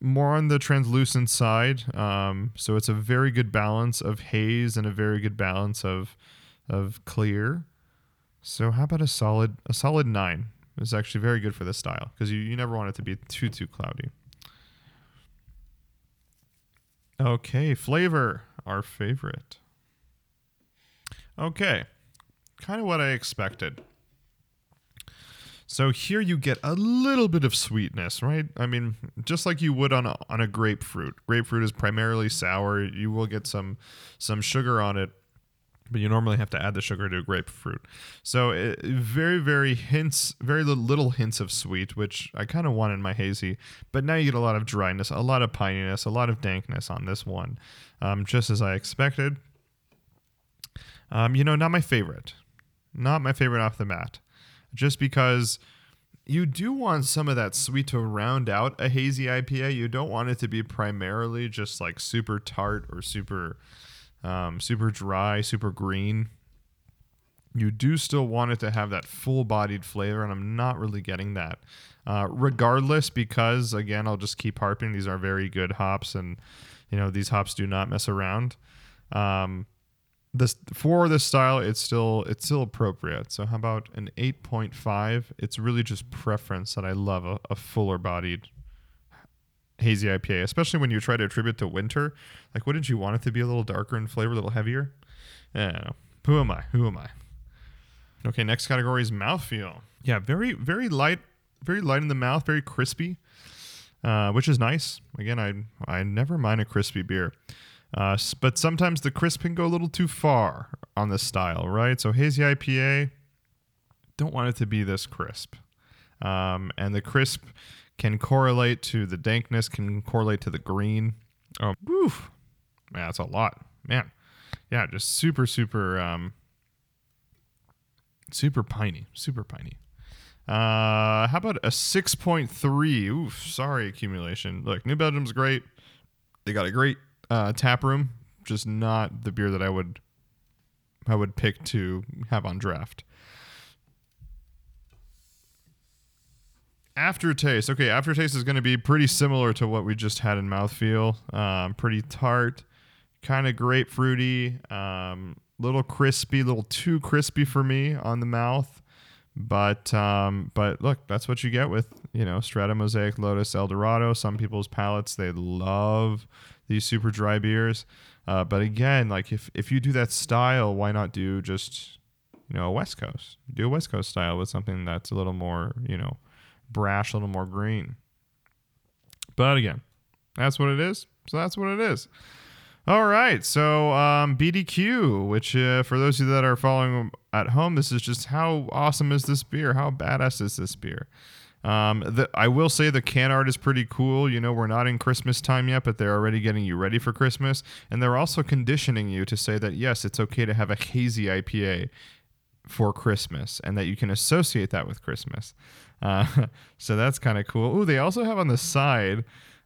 more on the translucent side. Um, so it's a very good balance of haze and a very good balance of of clear. So how about a solid a solid nine? It's actually very good for this style because you, you never want it to be too too cloudy. Okay, flavor, our favorite. Okay, kind of what I expected. So here you get a little bit of sweetness, right? I mean, just like you would on a, on a grapefruit. Grapefruit is primarily sour. You will get some some sugar on it, but you normally have to add the sugar to a grapefruit. So it, very very hints, very little hints of sweet, which I kind of want in my hazy. But now you get a lot of dryness, a lot of pininess, a lot of dankness on this one, um, just as I expected. Um, you know, not my favorite, not my favorite off the bat just because you do want some of that sweet to round out a hazy IPA. You don't want it to be primarily just like super tart or super um, super dry, super green. You do still want it to have that full bodied flavor, and I'm not really getting that. Uh, regardless, because again, I'll just keep harping, these are very good hops, and you know, these hops do not mess around. Um, this for this style it's still it's still appropriate. So how about an 8.5 it's really just preference that i love a, a fuller bodied hazy ipa especially when you try to attribute to winter. Like wouldn't you want it to be a little darker in flavor a little heavier? Yeah who am i? Who am i? Okay next category is mouthfeel. Yeah very very light very light in the mouth very crispy uh, which is nice. Again i i never mind a crispy beer uh, but sometimes the crisp can go a little too far on this style, right? So hazy IPA, don't want it to be this crisp. Um, and the crisp can correlate to the dankness, can correlate to the green. Oh, woof. Man, that's a lot. Man. Yeah, just super, super, um, super piney. Super piney. Uh, how about a 6.3? Oof, sorry, accumulation. Look, New Belgium's great. They got a great uh, tap room, just not the beer that I would I would pick to have on draft. Aftertaste. Okay, aftertaste is going to be pretty similar to what we just had in mouthfeel. Um, pretty tart, kind of grapefruity, um, little crispy, a little too crispy for me on the mouth. But um, but look, that's what you get with you know Strata Mosaic, Lotus, Eldorado. Some people's palates they love these super dry beers. Uh, but again, like if if you do that style, why not do just you know, a West Coast. Do a West Coast style with something that's a little more, you know, brash, a little more green. But again, that's what it is. So that's what it is. All right. So um, BDQ, which uh, for those of you that are following at home, this is just how awesome is this beer? How badass is this beer? Um, the, I will say the can art is pretty cool. You know, we're not in Christmas time yet, but they're already getting you ready for Christmas. And they're also conditioning you to say that, yes, it's okay to have a hazy IPA for Christmas and that you can associate that with Christmas. Uh, so that's kind of cool. Ooh, they also have on the side.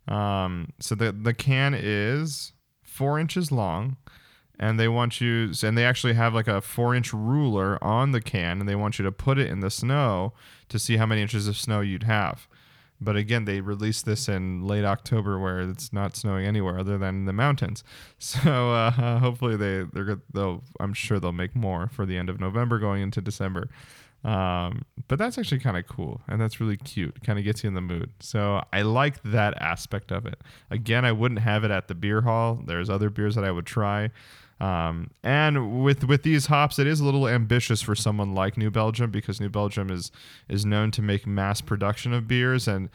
Um, so the, the can is four inches long and they want you and they actually have like a four inch ruler on the can and they want you to put it in the snow to see how many inches of snow you'd have but again they released this in late october where it's not snowing anywhere other than the mountains so uh, hopefully they they're they'll i'm sure they'll make more for the end of november going into december um, but that's actually kind of cool and that's really cute. Kind of gets you in the mood. So I like that aspect of it. Again, I wouldn't have it at the beer hall. There's other beers that I would try. Um, and with with these hops, it is a little ambitious for someone like New Belgium because New Belgium is is known to make mass production of beers and.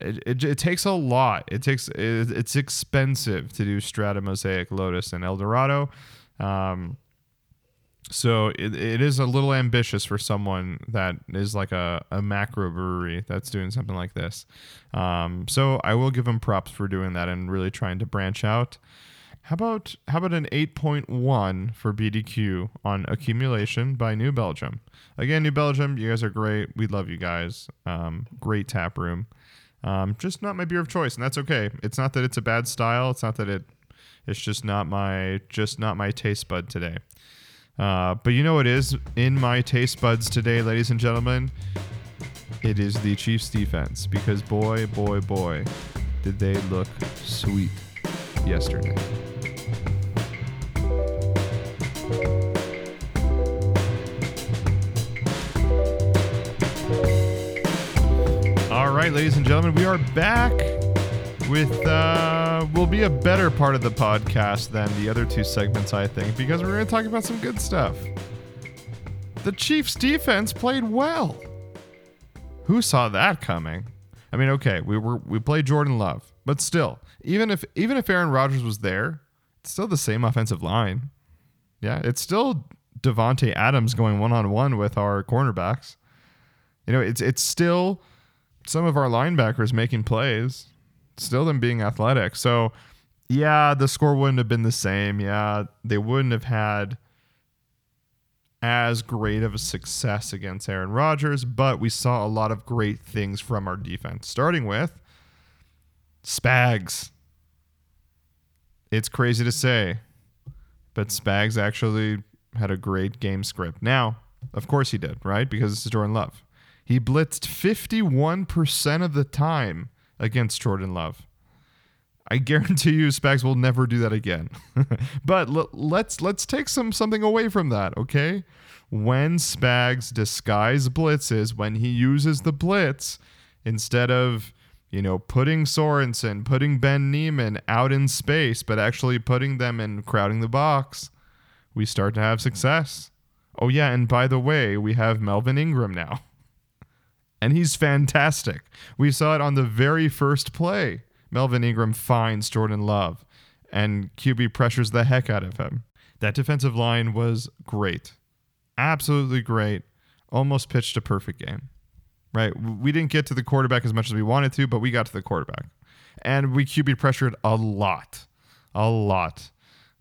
It, it, it takes a lot. It takes it, it's expensive to do Strata Mosaic, Lotus, and Eldorado. Um, so it, it is a little ambitious for someone that is like a, a macro brewery that's doing something like this. Um, so I will give them props for doing that and really trying to branch out. How about how about an 8.1 for BDQ on accumulation by New Belgium? Again, New Belgium, you guys are great. We love you guys. Um, great tap room. Um, just not my beer of choice, and that's okay. It's not that it's a bad style. It's not that it. It's just not my just not my taste bud today. Uh, but you know what is in my taste buds today, ladies and gentlemen? It is the Chiefs defense because boy, boy, boy, did they look sweet yesterday. Right, ladies and gentlemen, we are back with uh will be a better part of the podcast than the other two segments, I think, because we're going to talk about some good stuff. The Chiefs defense played well. Who saw that coming? I mean, okay, we were we played Jordan Love, but still, even if even if Aaron Rodgers was there, it's still the same offensive line. Yeah, it's still Davante Adams going one on one with our cornerbacks. You know, it's it's still some of our linebackers making plays still them being athletic. So, yeah, the score wouldn't have been the same. Yeah, they wouldn't have had as great of a success against Aaron Rodgers, but we saw a lot of great things from our defense, starting with Spags. It's crazy to say, but Spags actually had a great game script. Now, of course he did, right? Because this is Jordan Love. He blitzed 51% of the time against Jordan Love. I guarantee you, Spags will never do that again. but l- let's let's take some something away from that, okay? When Spags disguise blitzes, when he uses the blitz instead of you know putting Sorensen, putting Ben Niemann out in space, but actually putting them in crowding the box, we start to have success. Oh yeah, and by the way, we have Melvin Ingram now and he's fantastic. We saw it on the very first play. Melvin Ingram finds Jordan Love, and QB pressures the heck out of him. That defensive line was great. Absolutely great. Almost pitched a perfect game. Right? We didn't get to the quarterback as much as we wanted to, but we got to the quarterback. And we QB pressured a lot. A lot.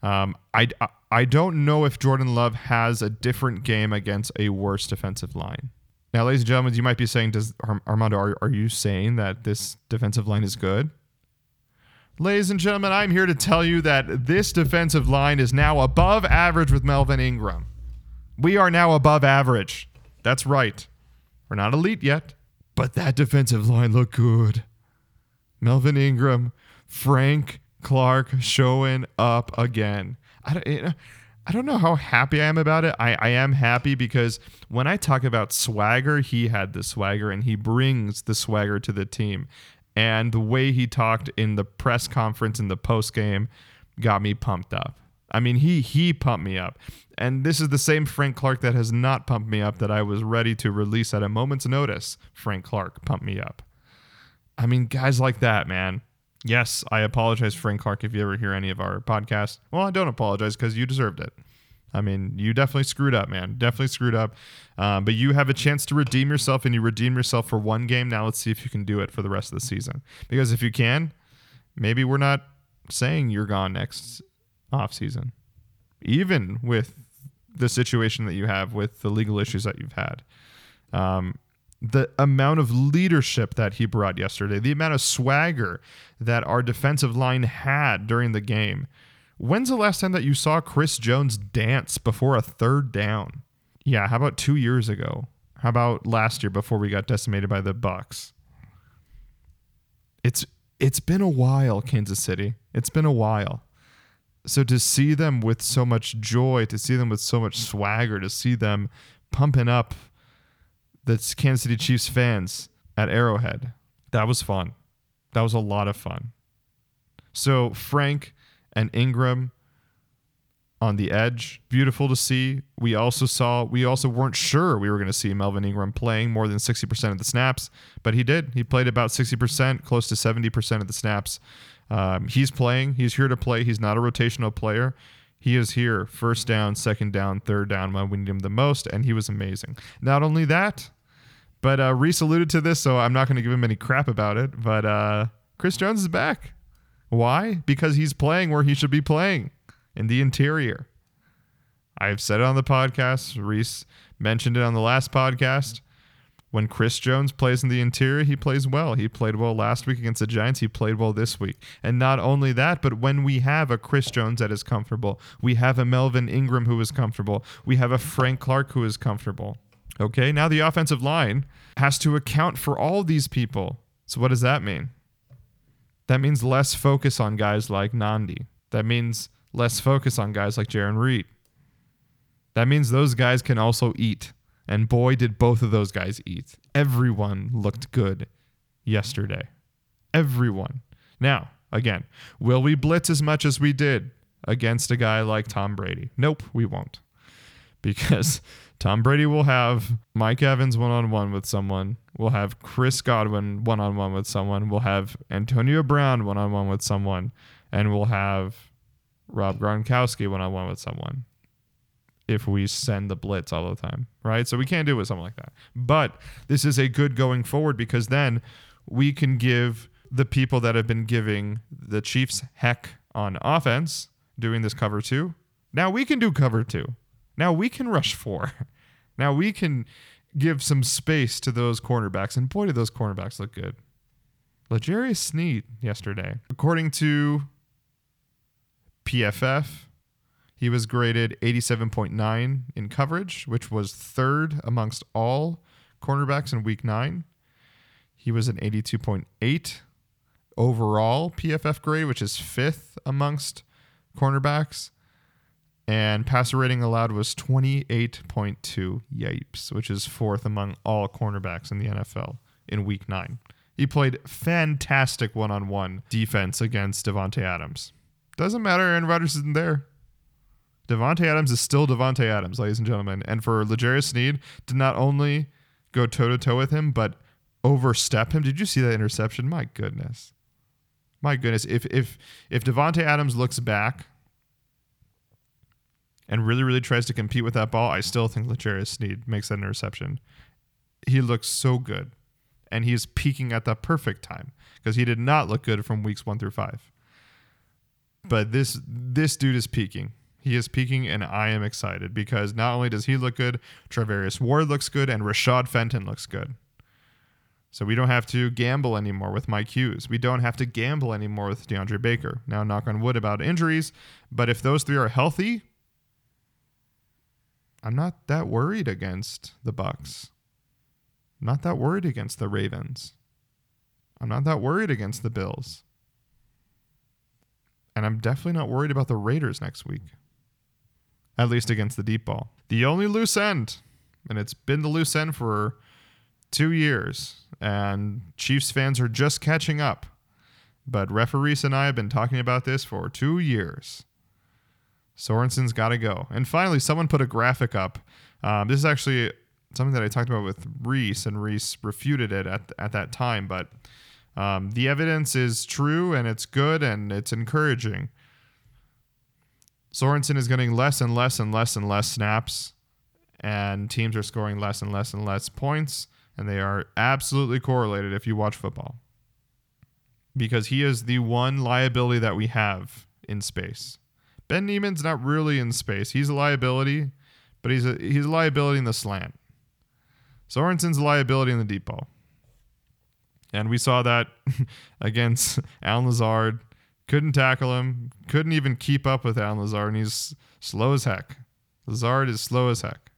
Um, I, I don't know if Jordan Love has a different game against a worse defensive line. Now, ladies and gentlemen, you might be saying, "Does Armando? Are, are you saying that this defensive line is good?" Ladies and gentlemen, I'm here to tell you that this defensive line is now above average with Melvin Ingram. We are now above average. That's right. We're not elite yet, but that defensive line looked good. Melvin Ingram, Frank Clark showing up again. I don't, you know, I don't know how happy I am about it. I, I am happy because when I talk about swagger, he had the swagger and he brings the swagger to the team. And the way he talked in the press conference in the post game got me pumped up. I mean, he he pumped me up. And this is the same Frank Clark that has not pumped me up that I was ready to release at a moment's notice. Frank Clark pumped me up. I mean, guys like that, man. Yes, I apologize, Frank Clark, if you ever hear any of our podcasts. Well, I don't apologize because you deserved it. I mean, you definitely screwed up, man. Definitely screwed up. Um, but you have a chance to redeem yourself, and you redeem yourself for one game. Now let's see if you can do it for the rest of the season. Because if you can, maybe we're not saying you're gone next off season, even with the situation that you have with the legal issues that you've had. Um, the amount of leadership that he brought yesterday, the amount of swagger that our defensive line had during the game. When's the last time that you saw Chris Jones dance before a third down? Yeah, how about 2 years ago? How about last year before we got decimated by the Bucs? It's it's been a while, Kansas City. It's been a while. So to see them with so much joy, to see them with so much swagger, to see them pumping up the Kansas City Chiefs fans at Arrowhead, that was fun. That was a lot of fun. So Frank and Ingram on the edge, beautiful to see. We also saw we also weren't sure we were going to see Melvin Ingram playing more than 60% of the snaps, but he did. He played about 60%, close to 70% of the snaps. Um, he's playing. He's here to play. He's not a rotational player. He is here, first down, second down, third down when we need him the most, and he was amazing. Not only that, but uh, Reese alluded to this, so I'm not going to give him any crap about it. But uh, Chris Jones is back. Why? Because he's playing where he should be playing in the interior. I've said it on the podcast. Reese mentioned it on the last podcast. When Chris Jones plays in the interior, he plays well. He played well last week against the Giants. He played well this week. And not only that, but when we have a Chris Jones that is comfortable, we have a Melvin Ingram who is comfortable, we have a Frank Clark who is comfortable. Okay, now the offensive line has to account for all these people. So, what does that mean? That means less focus on guys like Nnadi. That means less focus on guys like Jarran Reed. That means those guys can also eat. And boy, did both of those guys eat. Everyone looked good yesterday. Everyone. Now, again, will we blitz as much as we did against a guy like Tom Brady? Nope, we won't. Because Tom Brady will have Mike Evans one on one with someone. We'll have Chris Godwin one on one with someone. We'll have Antonio Brown one on one with someone. And we'll have Rob Gronkowski one on one with someone if we send the blitz all the time, right? So we can't do it with something like that. But this is a good going forward because then we can give the people that have been giving the Chiefs heck on offense doing this cover two. Now we can do cover two. Now we can rush four. Now we can give some space to those cornerbacks. And boy, did those cornerbacks look good. L'Jarius Sneed yesterday, according to PFF, he was graded 87.9 in coverage, which was third amongst all cornerbacks in week nine. He was an 82.8 overall PFF grade, which is fifth amongst cornerbacks. And passer rating allowed was 28.2 yipes, which is fourth among all cornerbacks in the NFL in week nine. He played fantastic one on one defense against Davante Adams. Doesn't matter, Aaron Rodgers isn't there. Davante Adams is still Davante Adams, ladies and gentlemen. And for L'Jarius Sneed to not only go toe to toe with him, but overstep him. Did you see that interception? My goodness. My goodness. If if if Davante Adams looks back and really, really tries to compete with that ball, I still think L'Jarius Sneed makes that interception. He looks so good. And he is peaking at the perfect time because he did not look good from weeks one through five. But this this dude is peaking. He is peaking, and I am excited because not only does he look good, Charvarius Ward looks good, and Rashad Fenton looks good. So we don't have to gamble anymore with Mike Hughes. We don't have to gamble anymore with DeAndre Baker. Now, knock on wood about injuries, but if those three are healthy, I'm not that worried against the Bucs. not that worried against the Ravens. I'm not that worried against the Bills. And I'm definitely not worried about the Raiders next week at least against the deep ball. The only loose end, and it's been the loose end for two years, and Chiefs fans are just catching up. But referees and I have been talking about this for two years. Sorensen's got to go. And finally, someone put a graphic up. Um, this is actually something that I talked about with Reese, and Reese refuted it at, at that time. But um, the evidence is true and it's good and it's encouraging. Sorensen is getting less and less and less and less snaps, and teams are scoring less and less and less points, and they are absolutely correlated if you watch football. Because he is the one liability that we have in space. Ben Niemann's not really in space. He's a liability, but he's a he's a liability in the slant. Sorensen's a liability in the deep ball. And we saw that against Allen Lazard. Couldn't tackle him. Couldn't even keep up with Allen Lazard, and he's slow as heck. Lazard is slow as heck.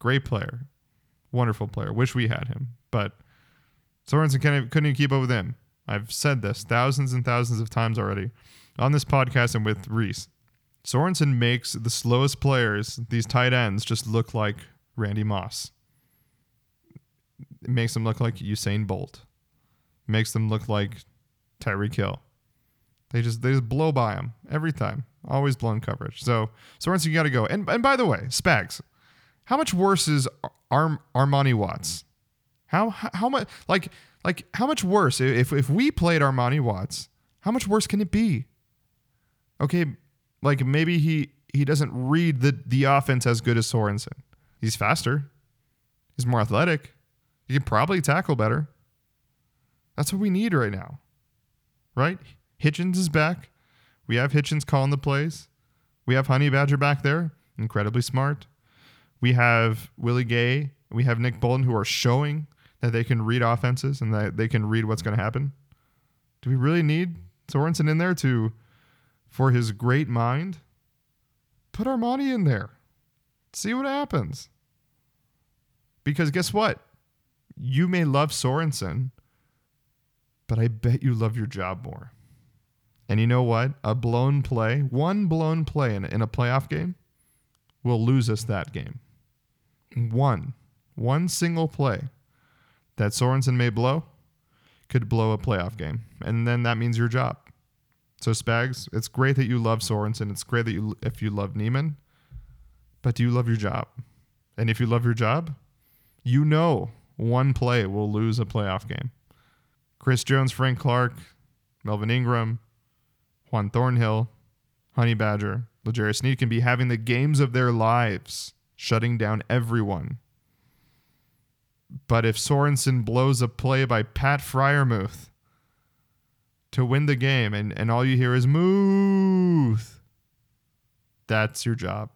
Great player. Wonderful player. Wish we had him. But Sorensen couldn't even keep up with him. I've said this thousands and thousands of times already on this podcast and with Reese. Sorensen makes the slowest players, these tight ends, just look like Randy Moss. It makes them look like Usain Bolt. It makes them look like Tyreek Hill. They just they just blow by him every time. Always blown coverage. So Sorensen, you got to go. And and by the way, Spags, how much worse is Ar- Armani Watts? How, how how much like like how much worse if if we played Armani Watts? How much worse can it be? Okay, like maybe he he doesn't read the the offense as good as Sorensen. He's faster. He's more athletic. He can probably tackle better. That's what we need right now. Right? Hitchens is back. We have Hitchens calling the plays. We have Honey Badger back there, incredibly smart. We have Willie Gay. We have Nick Bolton who are showing that they can read offenses and that they can read what's going to happen. Do we really need Sorensen in there to for his great mind? Put Armani in there. See what happens. Because guess what? You may love Sorensen, but I bet you love your job more. And you know what? A blown play, one blown play in, in a playoff game will lose us that game. One, one single play that Sorensen may blow could blow a playoff game. And then that means your job. So Spags, it's great that you love Sorensen. It's great that you if you love Niemann, but do you love your job? And if you love your job, you know one play will lose a playoff game. Chris Jones, Frank Clark, Melvin Ingram, Juan Thornhill, Honey Badger, L'Jarius Sneed can be having the games of their lives, shutting down everyone. But if Sorensen blows a play by Pat Freiermuth to win the game and, and all you hear is Muth, that's your job.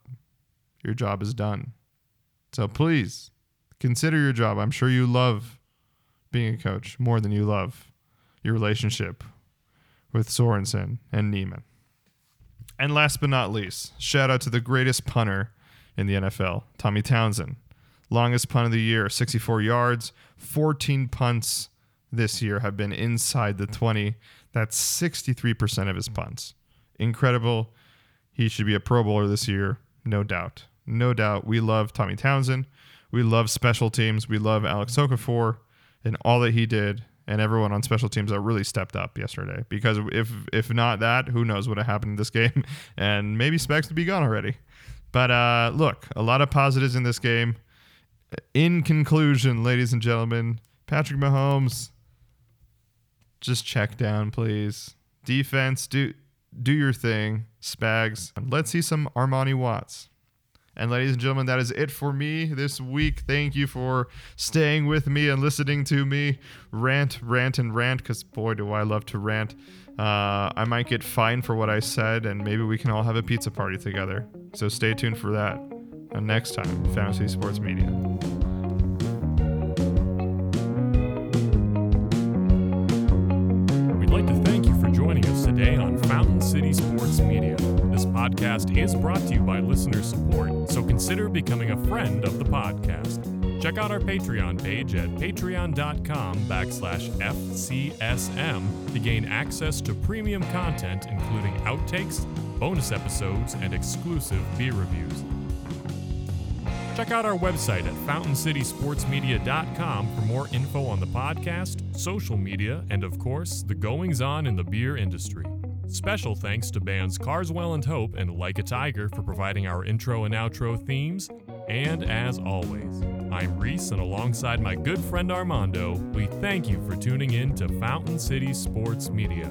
Your job is done. So please consider your job. I'm sure you love being a coach more than you love your relationship with Sorensen and Niemann. And last but not least, shout out to the greatest punter in the NFL, Tommy Townsend. Longest punt of the year, 64 yards. 14 punts this year have been inside the 20. That's 63% of his punts. Incredible. He should be a Pro Bowler this year, no doubt. No doubt. We love Tommy Townsend. We love special teams. We love Alex Okafor and all that he did and everyone on special teams that really stepped up yesterday. Because if if not that, who knows what happened in this game? And maybe Spags would be gone already. But uh, look, a lot of positives in this game. In conclusion, ladies and gentlemen, Patrick Mahomes, just check down, please. Defense, do do your thing. Spags. Let's see some Armani Watts. And ladies and gentlemen, that is it for me this week. Thank you for staying with me and listening to me rant, rant, and rant, because boy, do I love to rant. Uh, I might get fined for what I said, and maybe we can all have a pizza party together. So stay tuned for that. And next time, Fountain City Sports Media. Podcast is brought to you by listener support, so consider becoming a friend of the podcast. Check out our Patreon page at patreon.com backslash FCSM to gain access to premium content, including outtakes, bonus episodes, and exclusive beer reviews. Check out our website at fountaincitysportsmedia.com for more info on the podcast, social media, and of course, the goings on in the beer industry. Special thanks to bands Carswell and Hope and Like a Tiger for providing our intro and outro themes. And as always, I'm Reese, and alongside my good friend Armando, we thank you for tuning in to Fountain City Sports Media.